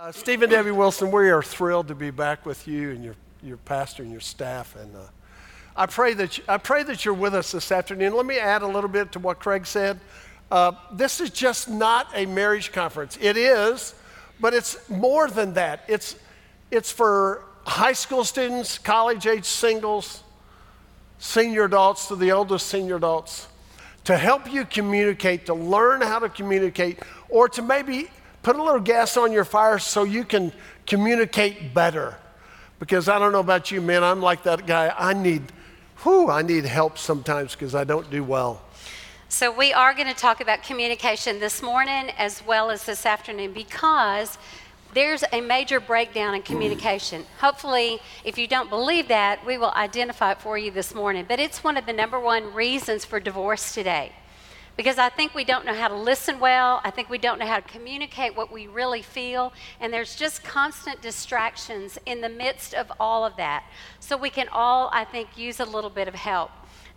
Uh, and Debbie Wilson, we are thrilled to be back with you and your, your pastor and your staff. And uh, I, pray that you, I pray that you're with us this afternoon. Let me add a little bit to what Craig said. Uh, this is just not a marriage conference. It is, but it's more than that. It's, it's for high school students, college age singles, senior adults to the oldest senior adults to help you communicate, to learn how to communicate, or to maybe put a little gas on your fire so you can communicate better. Because I don't know about you, man, I'm like that guy. I need, whew, I need help sometimes because I don't do well. So, we are going to talk about communication this morning as well as this afternoon because there's a major breakdown in communication. Hopefully, if you don't believe that, we will identify it for you this morning. But it's one of the number one reasons for divorce today because I think we don't know how to listen well. I think we don't know how to communicate what we really feel. And there's just constant distractions in the midst of all of that. So we can all, I think, use a little bit of help.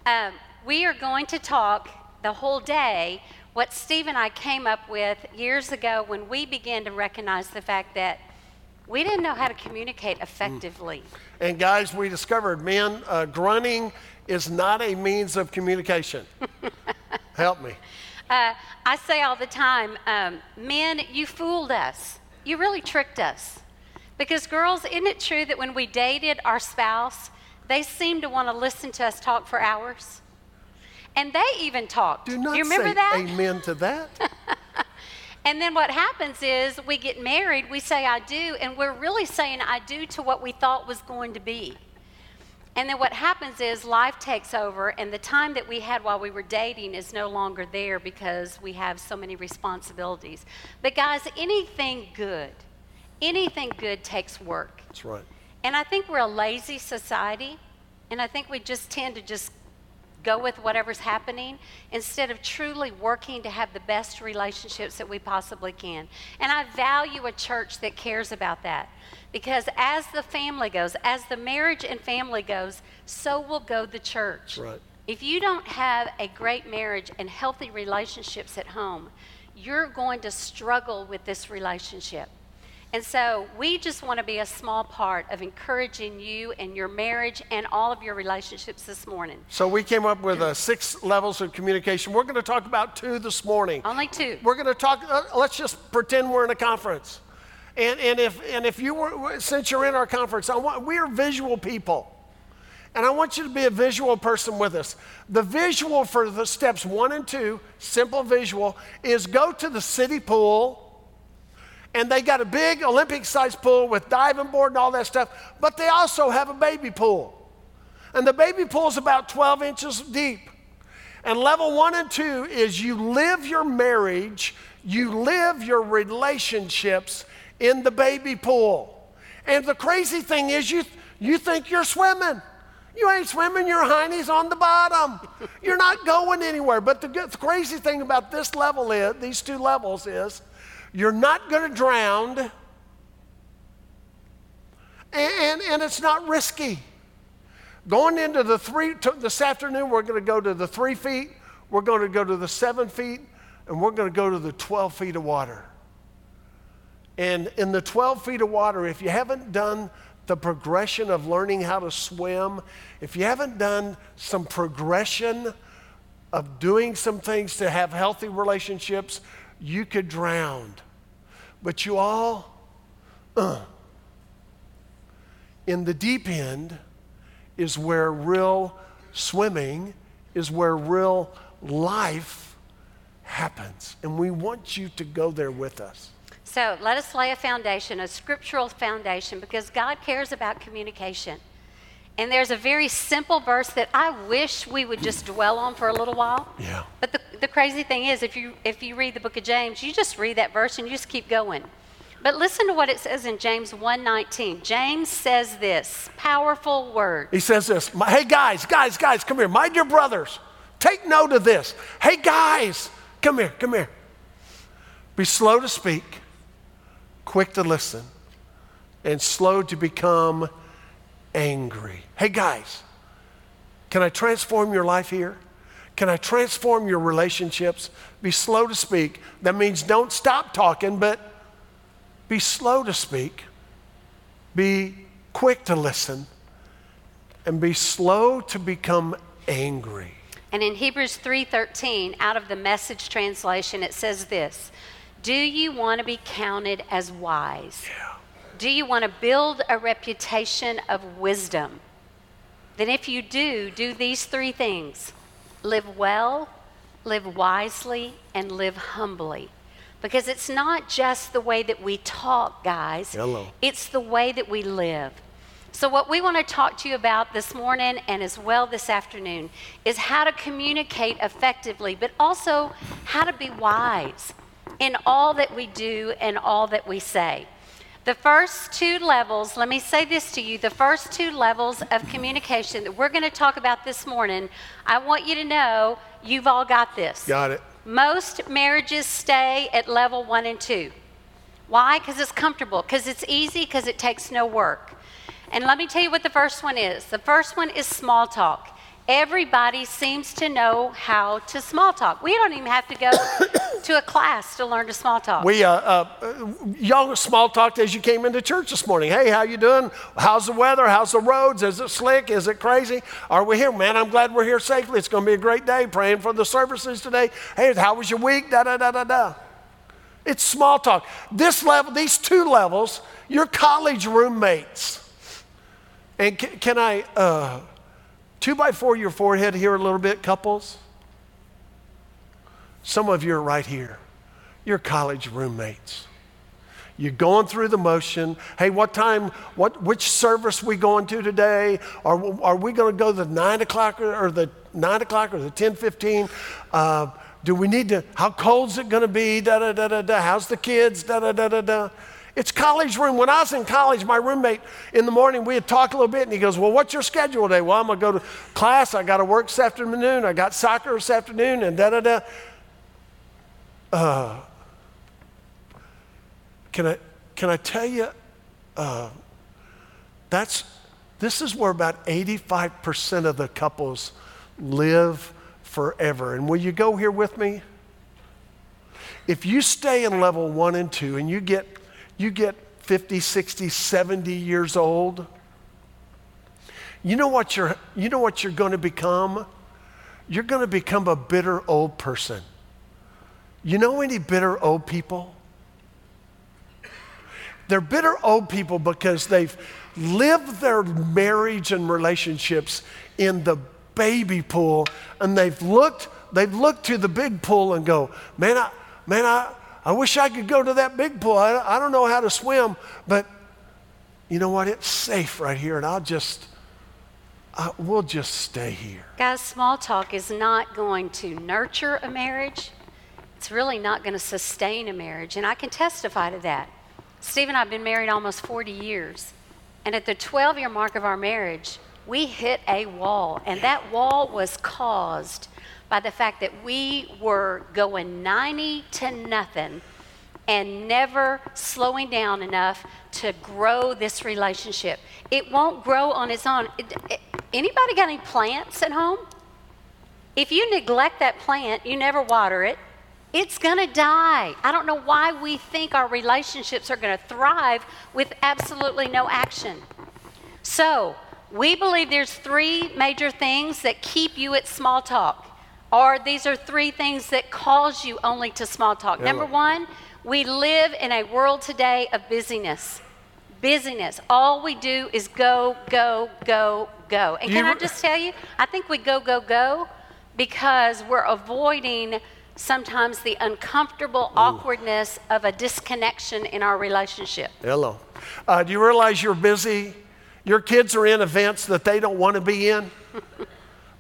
Um, we are going to talk the whole day what Steve and I came up with years ago when we began to recognize the fact that we didn't know how to communicate effectively. Mm. And guys, we discovered, men uh, grunting is not a means of communication. Help me. Uh, I say all the time, um, men, you fooled us. You really tricked us. Because, girls, isn't it true that when we dated our spouse, they seemed to want to listen to us talk for hours? And they even talked. Do not you remember say that? amen to that. and then what happens is we get married, we say I do, and we're really saying I do to what we thought was going to be. And then what happens is life takes over, and the time that we had while we were dating is no longer there because we have so many responsibilities. But, guys, anything good, anything good takes work. That's right. And I think we're a lazy society, and I think we just tend to just go with whatever's happening instead of truly working to have the best relationships that we possibly can. And I value a church that cares about that. Because as the family goes, as the marriage and family goes, so will go the church. Right. If you don't have a great marriage and healthy relationships at home, you're going to struggle with this relationship. And so we just want to be a small part of encouraging you and your marriage and all of your relationships this morning. So we came up with uh, six levels of communication. We're going to talk about two this morning. Only two. We're going to talk, uh, let's just pretend we're in a conference. And, and, if, and if you were, since you're in our conference, I want, we are visual people. And I want you to be a visual person with us. The visual for the steps one and two, simple visual, is go to the city pool. And they got a big Olympic sized pool with diving board and all that stuff, but they also have a baby pool. And the baby pool is about 12 inches deep. And level one and two is you live your marriage, you live your relationships in the baby pool. And the crazy thing is, you, you think you're swimming. You ain't swimming, your hiney's on the bottom. You're not going anywhere. But the, the crazy thing about this level is, these two levels is, you're not going to drown, and, and, and, it's not risky. Going into the three, this afternoon, we're going to go to the three feet, we're going to go to the seven feet, and we're going to go to the 12 feet of water. And in the 12 feet of water, if you haven't done the progression of learning how to swim, if you haven't done some progression of doing some things to have healthy relationships, you could drown. But you all, uh, in the deep end is where real swimming, is where real life happens. And we want you to go there with us. So let us lay a foundation, a scriptural foundation, because God cares about communication. And there's a very simple verse that I wish we would just dwell on for a little while. Yeah. But the, the crazy thing is, if you, if you read the book of James, you just read that verse and you just keep going. But listen to what it says in James 1:19. James says this powerful word. He says this, "Hey guys, guys, guys, come here. My dear brothers, take note of this. Hey guys, come here, come here. Be slow to speak, quick to listen, and slow to become angry. Hey, guys, can I transform your life here? Can I transform your relationships? Be slow to speak. That means don't stop talking, but be slow to speak, be quick to listen, and be slow to become angry. And in Hebrews 3:13, out of the message translation, it says this: Do you want to be counted as wise? Yeah. Do you want to build a reputation of wisdom? Then if you do, do these three things. Live well, live wisely, and live humbly. Because it's not just the way that we talk, guys. Hello. It's the way that we live. So, what we want to talk to you about this morning and as well this afternoon is how to communicate effectively, but also how to be wise in all that we do and all that we say. The first two levels, let me say this to you the first two levels of communication that we're going to talk about this morning, I want you to know you've all got this. Got it. Most marriages stay at level one and two. Why? Because it's comfortable, because it's easy, because it takes no work. And let me tell you what the first one is. The first one is small talk. Everybody seems to know how to small talk. We don't even have to go to a class to learn to small talk. We, uh, uh, y'all small talked as you came into church this morning. Hey, how you doing? How's the weather? How's the roads? Is it slick? Is it crazy? Are we here? Man, I'm glad we're here safely. It's going to be a great day. Praying for the services today. Hey, how was your week? Da da da da da. It's small talk. This level, these two levels, your college roommates. And can, can I uh, two by four your forehead here a little bit, couples? Some of you are right here. You're college roommates. You're going through the motion. Hey, what time, what, which service we going to today? Are, are we going to go the 9 o'clock or, the 9 o'clock or the 10.15? Uh, do we need to, how cold's it going to be? Da, da, da, da, da. How's the kids? Da, da, da, da, da. It's college room. When I was in college, my roommate in the morning, we had talked a little bit, and he goes, Well, what's your schedule today? Well, I'm going to go to class. I got to work this afternoon. I got soccer this afternoon, and da da da. Uh, can I, can I tell you, uh, that's, this is where about 85% of the couples live forever. And will you go here with me? If you stay in level one and two and you get, you get 50, 60, 70 years old, you know what you're, you know what you're going to become? You're going to become a bitter old person. You know any bitter old people? They're bitter old people because they've lived their marriage and relationships in the baby pool and they've looked they've looked to the big pool and go, "Man, I man, I I wish I could go to that big pool. I, I don't know how to swim, but you know what? It's safe right here and I'll just I, we'll just stay here. Guys, small talk is not going to nurture a marriage. It's really not going to sustain a marriage. And I can testify to that. Steve and I have been married almost 40 years. And at the 12 year mark of our marriage, we hit a wall. And that wall was caused by the fact that we were going 90 to nothing and never slowing down enough to grow this relationship. It won't grow on its own. It, it, anybody got any plants at home? If you neglect that plant, you never water it, it's going to die. I don't know why we think our relationships are going to thrive with absolutely no action. So, we believe there's three major things that keep you at small talk. Or these are three things that cause you only to small talk. Number one, we live in a world today of busyness. Busyness. All we do is go, go, go, go. And can you I just tell you, I think we go, go, go because we're avoiding sometimes the uncomfortable awkwardness of a disconnection in our relationship. Hello. Uh, do you realize you're busy? Your kids are in events that they don't want to be in.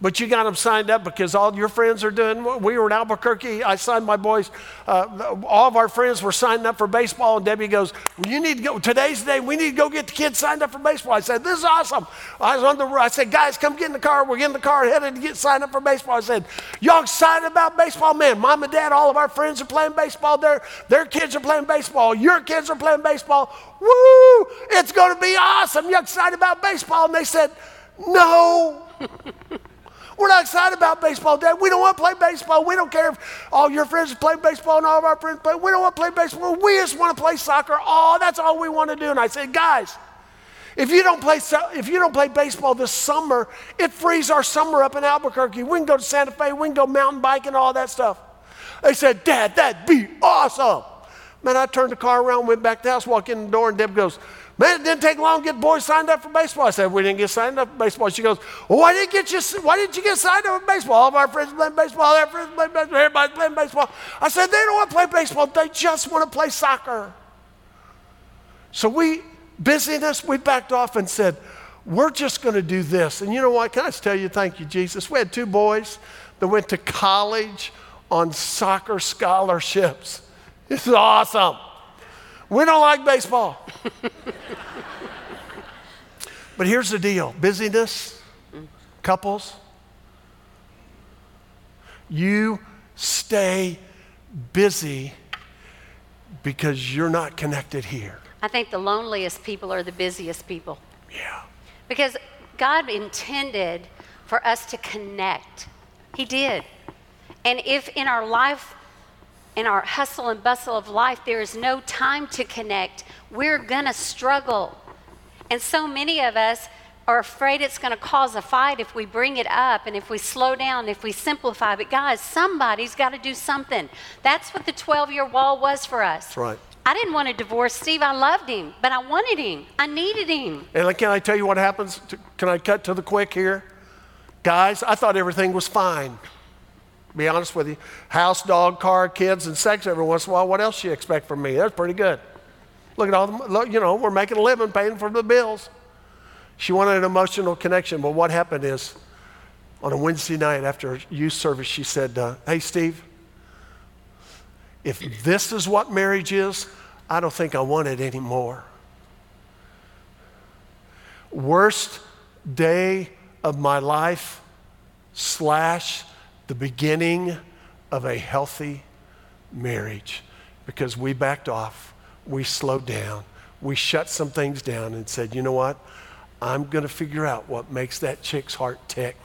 But you got them signed up because all your friends are doing. We were in Albuquerque. I signed my boys. Uh, all of our friends were signing up for baseball. And Debbie goes, well, "You need to go. Today's the day. We need to go get the kids signed up for baseball." I said, "This is awesome." I was on the. I said, "Guys, come get in the car. We're getting in the car, headed to get signed up for baseball." I said, "Y'all excited about baseball, man? Mom and Dad, all of our friends are playing baseball. Their their kids are playing baseball. Your kids are playing baseball. Woo! It's going to be awesome. You excited about baseball?" And they said, "No." We're not excited about baseball, Dad. We don't want to play baseball. We don't care if all your friends play baseball and all of our friends play. We don't want to play baseball. We just want to play soccer. Oh, that's all we want to do. And I said, guys, if you don't play, if you don't play baseball this summer, it frees our summer up in Albuquerque. We can go to Santa Fe. We can go mountain biking, all that stuff. They said, Dad, that'd be awesome. Man, I turned the car around, went back to the house, walked in the door, and Deb goes, Man, it didn't take long to get boys signed up for baseball. I said, We didn't get signed up for baseball. She goes, Well, why didn't, get you, why didn't you get signed up for baseball? All of our friends playing baseball, all our friends playing baseball, everybody's playing baseball. I said, They don't want to play baseball, they just want to play soccer. So we, busyness, we backed off and said, We're just going to do this. And you know what? Can I just tell you, thank you, Jesus? We had two boys that went to college on soccer scholarships. This is awesome. We don't like baseball. but here's the deal busyness, couples, you stay busy because you're not connected here. I think the loneliest people are the busiest people. Yeah. Because God intended for us to connect. He did. And if in our life in our hustle and bustle of life, there is no time to connect, we're going to struggle. And so many of us are afraid it's going to cause a fight if we bring it up and if we slow down, if we simplify. But guys, somebody's got to do something. That's what the 12 year wall was for us. That's right. I didn't want to divorce Steve. I loved him, but I wanted him. I needed him. And can I tell you what happens? Can I cut to the quick here? Guys, I thought everything was fine be honest with you. House, dog, car, kids, and sex every once in a while. What else you expect from me? That's pretty good. Look at all the, you know, we're making a living, paying for the bills. She wanted an emotional connection, but what happened is on a Wednesday night after youth service, she said, uh, Hey, Steve, if this is what marriage is, I don't think I want it anymore. Worst day of my life, slash, the beginning of a healthy marriage because we backed off, we slowed down, we shut some things down and said, you know what? I'm going to figure out what makes that chick's heart tick.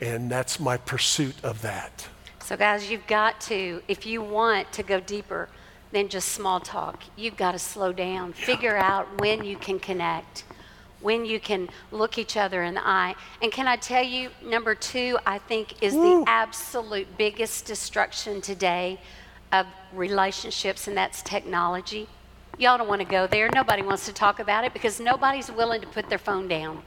And that's my pursuit of that. So, guys, you've got to, if you want to go deeper than just small talk, you've got to slow down, yeah. figure out when you can connect when you can look each other in the eye. And can I tell you, number two, I think is the absolute biggest destruction today of relationships, and that's technology. Y'all don't want to go there. Nobody wants to talk about it because nobody's willing to put their phone down.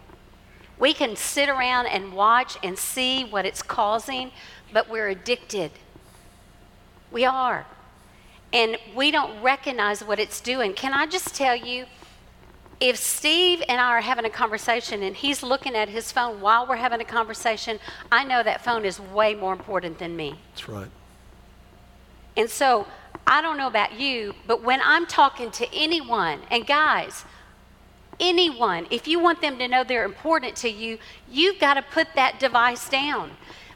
We can sit around and watch and see what it's causing, but we're addicted. We are. And we don't recognize what it's doing. Can I just tell you? If Steve and I are having a conversation and he's looking at his phone while we're having a conversation, I know that phone is way more important than me. That's right. And so I don't know about you, but when I'm talking to anyone, and guys, anyone, if you want them to know they're important to you, you've got to put that device down.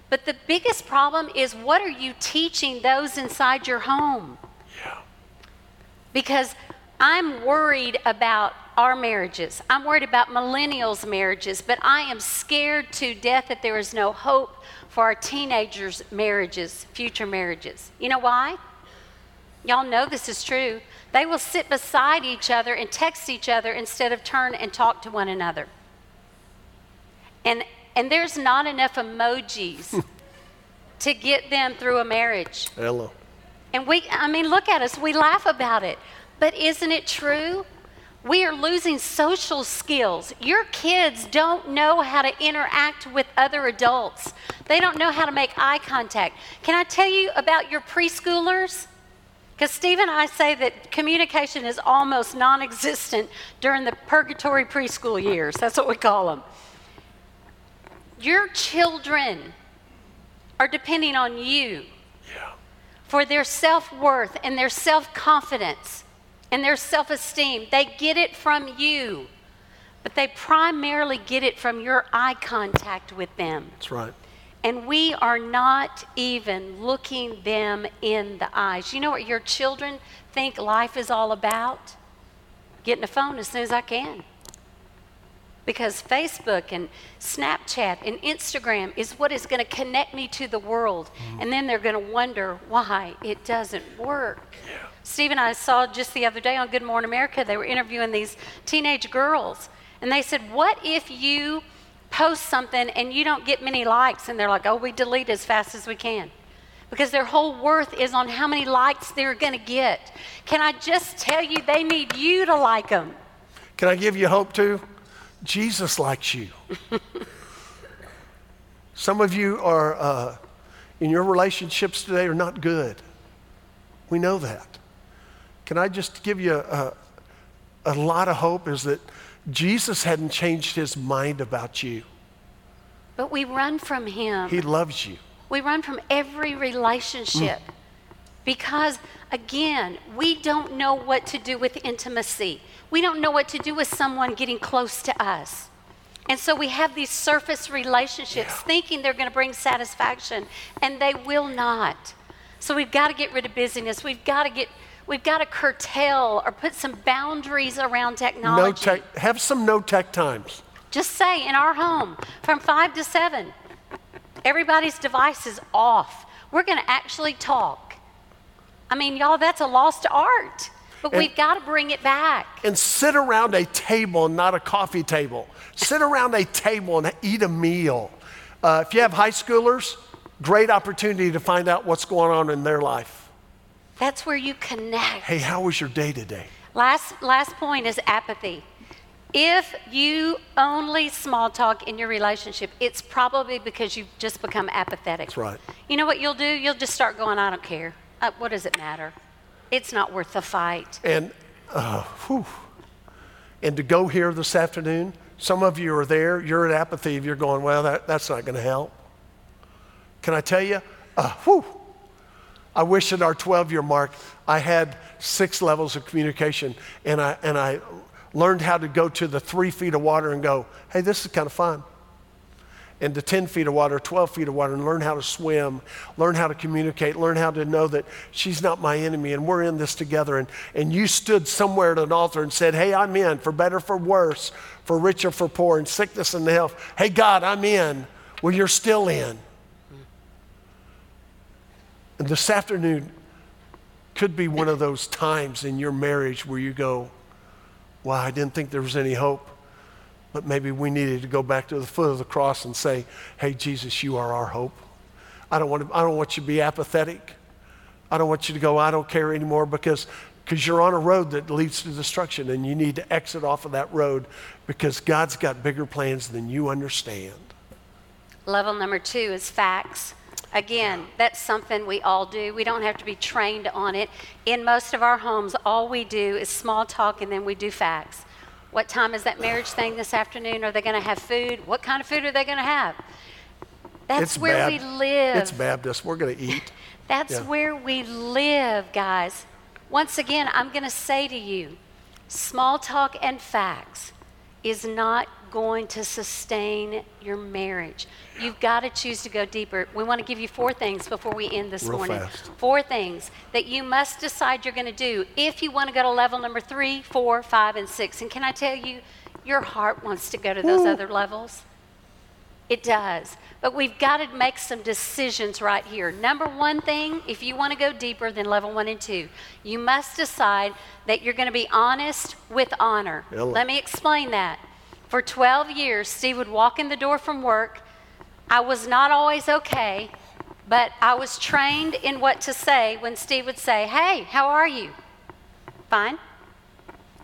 But the biggest problem is what are you teaching those inside your home? Yeah. Because I'm worried about our marriages. I'm worried about millennials' marriages, but I am scared to death that there is no hope for our teenagers' marriages, future marriages. You know why? Y'all know this is true. They will sit beside each other and text each other instead of turn and talk to one another. And, and there's not enough emojis to get them through a marriage. Hello. And we, I mean, look at us. We laugh about it. But isn't it true? We are losing social skills. Your kids don't know how to interact with other adults, they don't know how to make eye contact. Can I tell you about your preschoolers? Because Steve and I say that communication is almost non existent during the purgatory preschool years. That's what we call them. Your children are depending on you yeah. for their self worth and their self confidence and their self esteem. They get it from you, but they primarily get it from your eye contact with them. That's right. And we are not even looking them in the eyes. You know what your children think life is all about? Getting a phone as soon as I can. because Facebook and Snapchat and Instagram is what is going to connect me to the world. Mm. And then they're going to wonder why it doesn't work. Yeah. Steve and I saw just the other day on Good Morning America, they were interviewing these teenage girls. And they said, What if you post something and you don't get many likes? And they're like, Oh, we delete as fast as we can. Because their whole worth is on how many likes they're going to get. Can I just tell you, they need you to like them. Can I give you hope too? Jesus likes you. Some of you are, uh, in your relationships today, are not good. We know that. Can I just give you a, a lot of hope? Is that Jesus hadn't changed his mind about you. But we run from him. He loves you. We run from every relationship mm. because, again, we don't know what to do with intimacy. We don't know what to do with someone getting close to us. And so we have these surface relationships yeah. thinking they're going to bring satisfaction, and they will not. So we've got to get rid of busyness. We've got to get we've got to curtail or put some boundaries around technology. No tech, have some no tech times. Just say in our home from 5 to 7 everybody's device is off. We're going to actually talk. I mean, y'all that's a lost art. But and, we've got to bring it back. And sit around a table, not a coffee table. sit around a table and eat a meal. Uh, if you have high schoolers, great opportunity to find out what's going on in their life. That's where you connect. Hey, how was your day today? Last, last point is apathy. If you only small talk in your relationship, it's probably because you've just become apathetic. That's right. You know what you'll do? You'll just start going, I don't care. Uh, what does it matter? It's not worth the fight. And, uh, whew. and to go here this afternoon, some of you are there, you're at apathy, you're going, well, that, that's not going to help. Can I tell you? Uh, whew. I wish at our 12 year mark, I had six levels of communication and I, and I learned how to go to the three feet of water and go, hey, this is kind of fun into 10 feet of water, 12 feet of water, and learn how to swim, learn how to communicate, learn how to know that she's not my enemy and we're in this together. And, and you stood somewhere at an altar and said, Hey, I'm in, for better, for worse, for richer, for poor, in sickness and health. Hey, God, I'm in. Well, you're still in. And this afternoon could be one of those times in your marriage where you go, Wow, I didn't think there was any hope. But maybe we needed to go back to the foot of the cross and say, Hey, Jesus, you are our hope. I don't want, to, I don't want you to be apathetic. I don't want you to go, I don't care anymore because because you're on a road that leads to destruction and you need to exit off of that road because God's got bigger plans than you understand. Level number two is facts. Again, that's something we all do. We don't have to be trained on it. In most of our homes, all we do is small talk and then we do facts. What time is that marriage thing this afternoon? Are they going to have food? What kind of food are they going to have? That's it's where Bab- we live. It's Baptist. We're going to eat. That's yeah. where we live, guys. Once again, I'm going to say to you small talk and facts is not going to sustain your marriage. You've got to choose to go deeper. We want to give you four things before we end this Real morning. Fast. Four things that you must decide you're going to do if you want to go to level number three, four, five, and six. And can I tell you, your heart wants to go to those Ooh. other levels. It does. But we've got to make some decisions right here. Number one thing, if you want to go deeper than level one and two, you must decide that you're going to be honest with honor. Let me explain that. For 12 years, Steve would walk in the door from work. I was not always okay, but I was trained in what to say when Steve would say, Hey, how are you? Fine.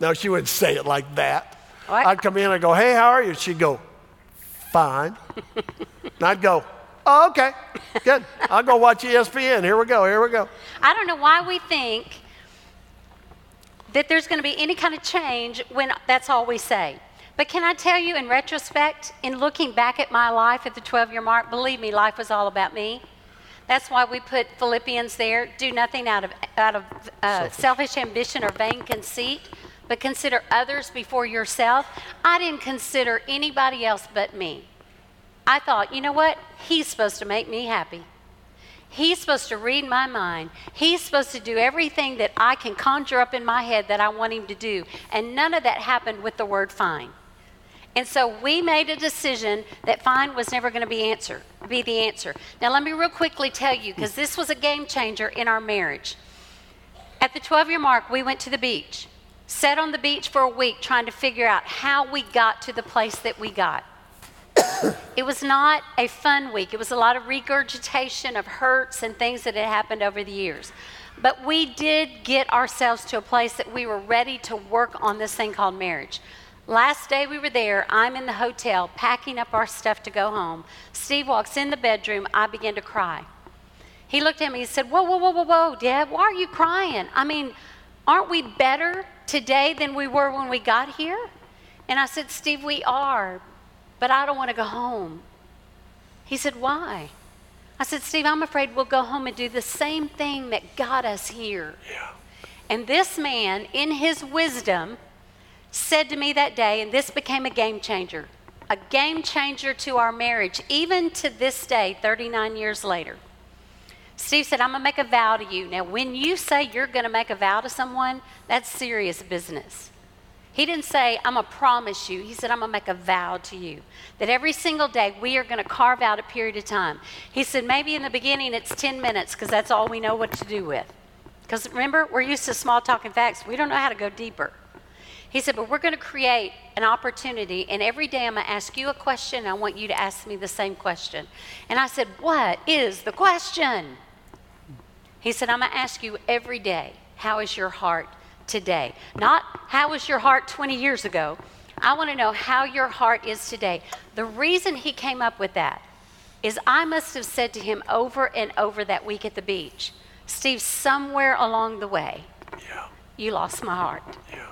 No, she wouldn't say it like that. What? I'd come in and go, Hey, how are you? She'd go, Fine. and I'd go, Oh, okay, good. I'll go watch ESPN. Here we go, here we go. I don't know why we think that there's going to be any kind of change when that's all we say. But can I tell you, in retrospect, in looking back at my life at the 12 year mark, believe me, life was all about me. That's why we put Philippians there. Do nothing out of, out of uh, selfish. selfish ambition or vain conceit, but consider others before yourself. I didn't consider anybody else but me. I thought, you know what? He's supposed to make me happy. He's supposed to read my mind. He's supposed to do everything that I can conjure up in my head that I want him to do. And none of that happened with the word fine. And so we made a decision that fine was never going to be answer, be the answer. Now let me real quickly tell you because this was a game changer in our marriage. At the 12 year mark, we went to the beach, sat on the beach for a week trying to figure out how we got to the place that we got. it was not a fun week. It was a lot of regurgitation of hurts and things that had happened over the years. But we did get ourselves to a place that we were ready to work on this thing called marriage. Last day we were there, I'm in the hotel packing up our stuff to go home. Steve walks in the bedroom. I begin to cry. He looked at me and said, Whoa, whoa, whoa, whoa, whoa, Deb, why are you crying? I mean, aren't we better today than we were when we got here? And I said, Steve, we are, but I don't want to go home. He said, Why? I said, Steve, I'm afraid we'll go home and do the same thing that got us here. Yeah. And this man, in his wisdom, said to me that day, and this became a game changer, a game changer to our marriage, even to this day, 39 years later. Steve said, I'm going to make a vow to you. Now, when you say you're going to make a vow to someone, that's serious business. He didn't say, I'm going to promise you. He said, I'm going to make a vow to you that every single day we are going to carve out a period of time. He said, maybe in the beginning it's 10 minutes because that's all we know what to do with. Because remember, we're used to small talk and facts. We don't know how to go deeper. He said, but we're going to create an opportunity, and every day I'm going to ask you a question, and I want you to ask me the same question. And I said, What is the question? He said, I'm going to ask you every day, how is your heart today? Not how was your heart 20 years ago. I want to know how your heart is today. The reason he came up with that is I must have said to him over and over that week at the beach, Steve, somewhere along the way, Yeah. you lost my heart. Yeah.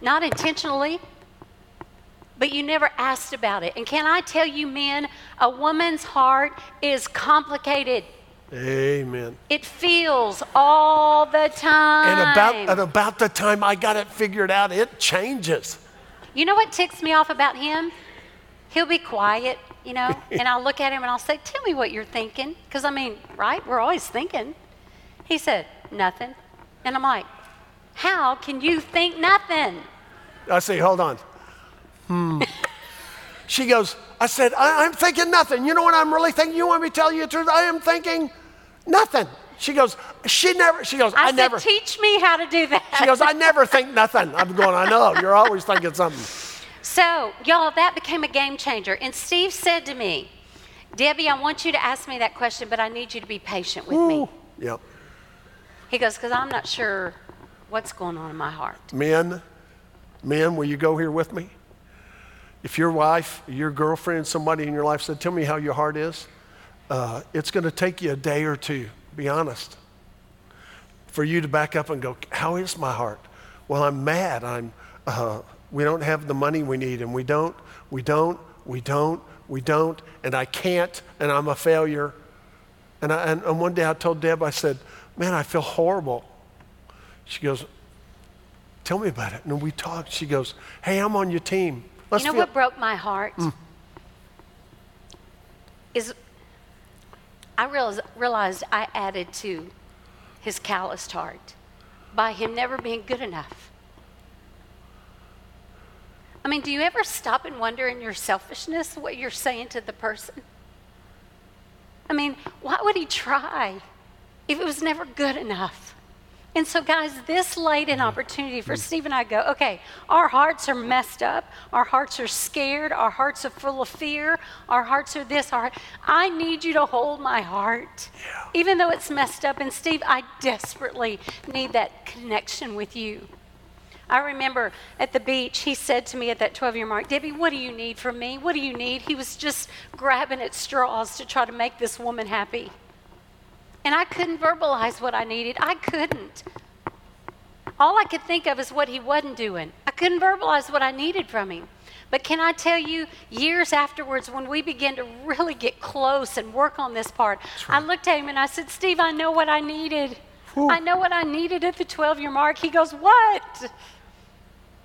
Not intentionally, but you never asked about it. And can I tell you, men, a woman's heart is complicated. Amen. It feels all the time. And about, and about the time I got it figured out, it changes. You know what ticks me off about him? He'll be quiet, you know, and I'll look at him and I'll say, Tell me what you're thinking. Because, I mean, right? We're always thinking. He said, Nothing. And I'm like, How can you think nothing? I say, hold on. Hmm. she goes, I said, I, am thinking nothing. You know what I'm really thinking? You want me to tell you the truth? I am thinking nothing. She goes, she never, she goes, I, I, said, never. Teach me how to do that. She goes, I never think nothing. I'm going, I know, you're always thinking something. So, y'all, that became a game changer. And Steve said to me, Debbie, I want you to ask me that question, but I need you to be patient with me. Yep. He goes, because I'm not sure what's going on in my heart. Men, men, will you go here with me? If your wife, your girlfriend, somebody in your life said, Tell me how your heart is, uh, it's going to take you a day or two, be honest, for you to back up and go, How is my heart? Well, I'm mad. I'm, uh, we don't have the money we need, and we don't, we don't, we don't, we don't, and I can't, and I'm a failure. And, I, and, and one day I told Deb, I said, Man, I feel horrible. She goes, Tell me about it. And we talked. She goes, Hey, I'm on your team. Let's you know what broke my heart? Mm. Is I realized, realized I added to his calloused heart by him never being good enough. I mean, do you ever stop and wonder in your selfishness what you're saying to the person? I mean, why would he try if it was never good enough? And so, guys, this laid an mm-hmm. opportunity for mm-hmm. Steve and I to go, okay, our hearts are messed up. Our hearts are scared. Our hearts are full of fear. Our hearts are this. Our, I need you to hold my heart. Even though it's messed up. And, Steve, I desperately need that connection with you. I remember at the beach, he said to me at that 12 year mark, Debbie, what do you need from me? What do you need? He was just grabbing at straws to try to make this woman happy. And I couldn't verbalize what I needed. I couldn't. All I could think of is what he wasn't doing. I couldn't verbalize what I needed from him. But can I tell you, years afterwards, when we began to really get close and work on this part, I looked at him and I said, Steve, I know what I needed. I know what I needed at the 12 year mark. He goes, What?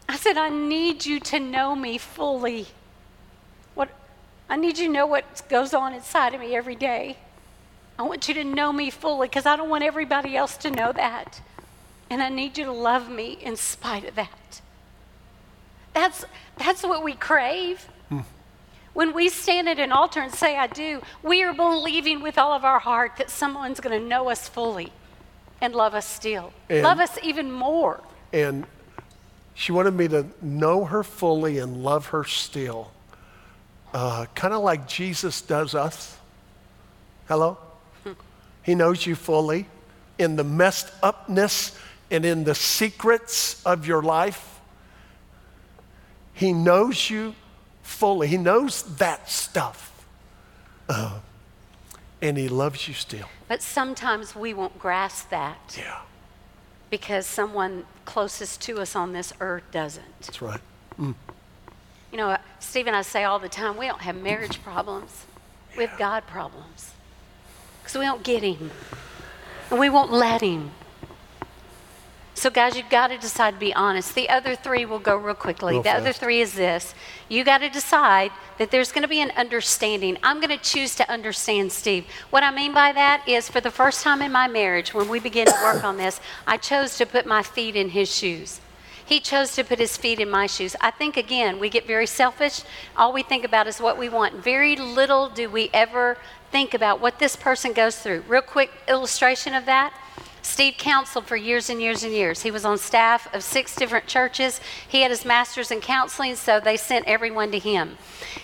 I said, I need you to know me fully. What I need you to know what goes on inside of me every day. I want you to know me fully because I don't want everybody else to know that. And I need you to love me in spite of that. That's, that's what we crave. When we stand at an altar and say, I do, we are believing with all of our heart that someone's going to know us fully and love us still, And- love us even more. And she wanted me to know her fully and love her still, uh, kind of like Jesus does us. Hello? He knows you fully in the messed upness and in the secrets of your life. He knows you fully. He knows that stuff. Uh, and He loves you still. But sometimes we won't grasp that Yeah, because someone closest to us on this earth doesn't. that's right. You know, Steve and I say all the time, we don't have marriage problems. We have God problems. Because we don't get Him. And we won't let Him. So, guys, you've got to decide to be honest. The other three will go real quickly. Real the other three is this you got to decide that there's going to be an understanding. I'm going to choose to understand Steve. What I mean by that is, for the first time in my marriage, when we began to work on this, I chose to put my feet in his shoes. He chose to put his feet in my shoes. I think, again, we get very selfish. All we think about is what we want. Very little do we ever think about what this person goes through. Real quick illustration of that. Steve counseled for years and years and years. He was on staff of six different churches. He had his master's in counseling, so they sent everyone to him.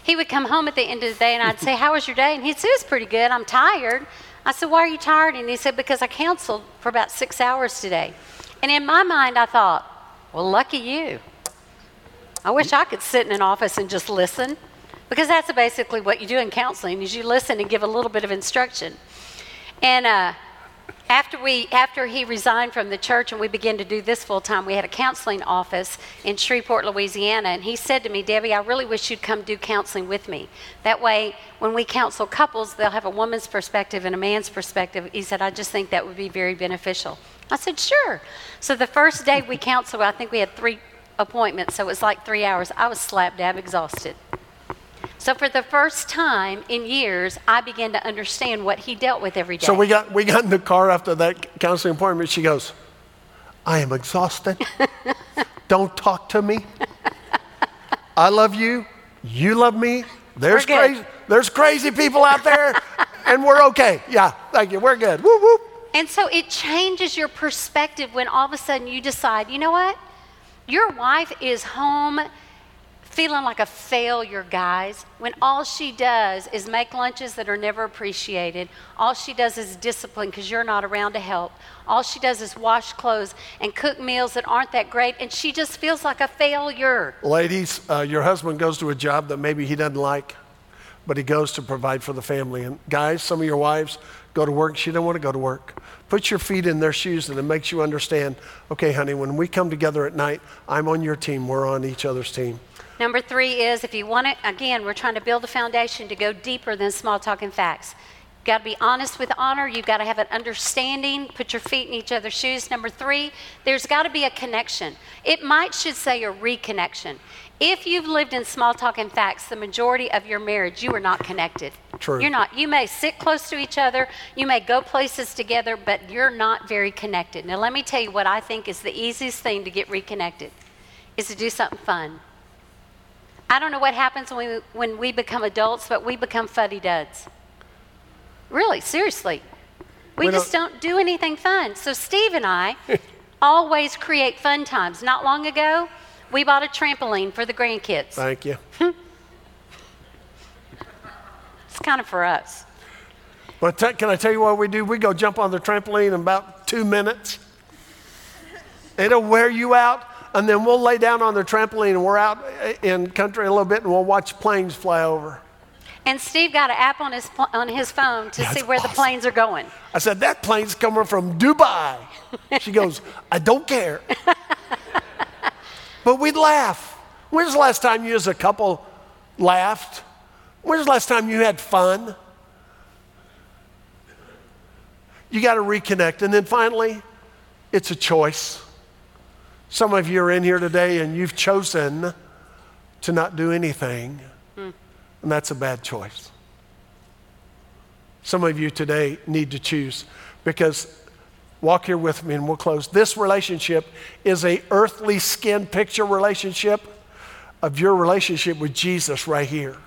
He would come home at the end of the day and I'd say, How was your day? And he'd say, It's pretty good. I'm tired. I said, Why are you tired? And he said, Because I counseled for about six hours today. And in my mind, I thought, Well, lucky you. I wish I could sit in an office and just listen because that's basically what you do in counseling is you listen and give a little bit of instruction. And uh, after we after he resigned from the church and we began to do this full time, we had a counseling office in Shreveport, Louisiana, and he said to me, "Debbie, I really wish you'd come do counseling with me. That way, when we counsel couples, they'll have a woman's perspective and a man's perspective." He said, "I just think that would be very beneficial." I said, "Sure." So the first day we counseled, I think we had three appointments, so it was like three hours. I was slap dab exhausted. So for the first time in years, I began to understand what he dealt with every day. So we got, we got in the car after that counseling appointment. She goes, I am exhausted. Don't talk to me. I love you. You love me. There's crazy, there's crazy people out there, and we're okay. Yeah, thank you. We're good. Whoop, whoop. And so it changes your perspective when all of a sudden you decide, you know what? Your wife is home feeling like a failure, guys, when all she does is make lunches that are never appreciated. All she does is discipline because you're not around to help. All she does is wash clothes and cook meals that aren't that great, and she just feels like a failure. Ladies, uh, your husband goes to a job that maybe he doesn't like, but he goes to provide for the family. And guys, some of your wives go to work. She don't want to go to work. Put your feet in their shoes, and it makes you understand. Okay, honey, when we come together at night, I'm on your team. We're on each other's team. Number three is if you want it, again, we're trying to build a foundation to go deeper than small talk and facts. You've got to be honest with honor. You've got to have an understanding. Put your feet in each other's shoes. Number three, there's got to be a connection. It might should say a reconnection. If you've lived in small talk and facts the majority of your marriage, you are not connected. True. You're not. You may sit close to each other, you may go places together, but you're not very connected. Now, let me tell you what I think is the easiest thing to get reconnected is to do something fun. I don't know what happens when we, when we become adults, but we become fuddy duds. Really, seriously. We, We just don't do anything fun. So, Steve and I always create fun times. Not long ago, we bought a trampoline for the grandkids. Thank you. It's kind of for us. But t- can I tell you what we do? We go jump on the trampoline in about two minutes. It'll wear you out, and then we'll lay down on the trampoline and we're out eh, in country a little bit and we'll watch planes fly over. And Steve got an app on his, pl- on his phone to see where the planes are going. I said, That plane's coming from Dubai. She goes, I don't care. but we'd laugh. When's the last time you as a couple laughed? When's the last time you had fun? You got to reconnect. And then finally, it's a choice. Some of you are in here today and you've chosen to not do anything, hmm. And that's a bad choice. Some of you today need to choose because walk here with me and we'll close. This relationship is a earthly skin picture relationship, of your relationship with Jesus right here.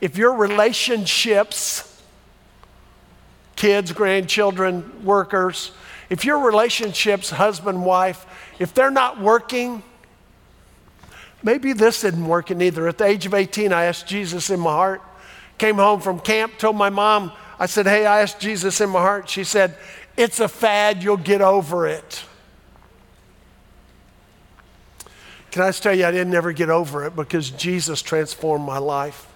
If your relationships, kids, grandchildren, workers, if your relationships, husband, wife, if they're not working, maybe this isn't working either. At the age of 18, I asked Jesus in my heart, came home from camp, told my mom, I said, Hey, I asked Jesus in my heart. She said, It's a fad, you'll get over it. Can I just tell you, I didn't ever get over it because Jesus transformed my life.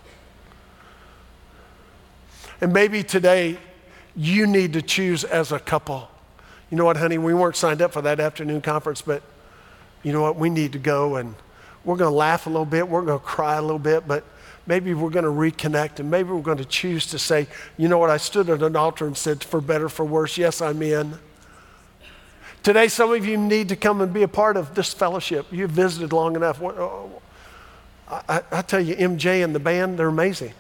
And maybe today you need to choose as a couple. You know what, honey? We weren't signed up for that afternoon conference, but you know what? We need to go and we're going to laugh a little bit. We're going to cry a little bit, but maybe we're going to reconnect and maybe we're going to choose to say, you know what? I stood at an altar and said, for better, for worse, yes, I'm in. Today, some of you need to come and be a part of this fellowship. You've visited long enough. Oh, I, I tell you, MJ and the band, they're amazing.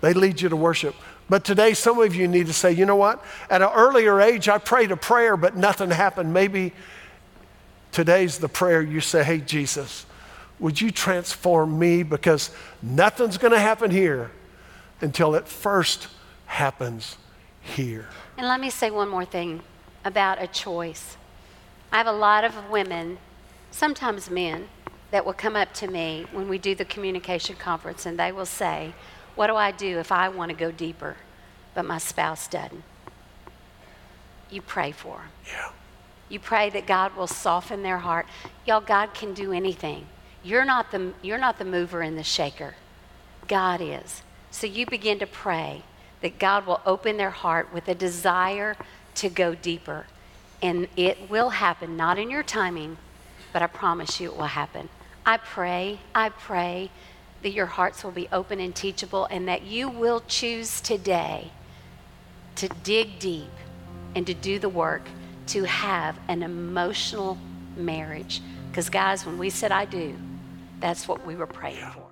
They lead you to worship. But today, some of you need to say, you know what? At an earlier age, I prayed a prayer, but nothing happened. Maybe today's the prayer you say, hey, Jesus, would you transform me? Because nothing's going to happen here until it first happens here. And let me say one more thing about a choice. I have a lot of women, sometimes men, that will come up to me when we do the communication conference and they will say, What do I do if I want to go deeper, but my spouse doesn't? You pray for them. Yeah. You pray that God will soften their heart. Y'all, God can do anything. You're not the, you're not the mover and the shaker, God is. So you begin to pray that God will open their heart with a desire to go deeper. And it will happen, not in your timing, but I promise you it will happen. I pray, I pray that your hearts will be open and teachable and that you will choose today to dig deep and to do the work to have an emotional marriage. Because, guys, when we said I do, that's what we were praying for.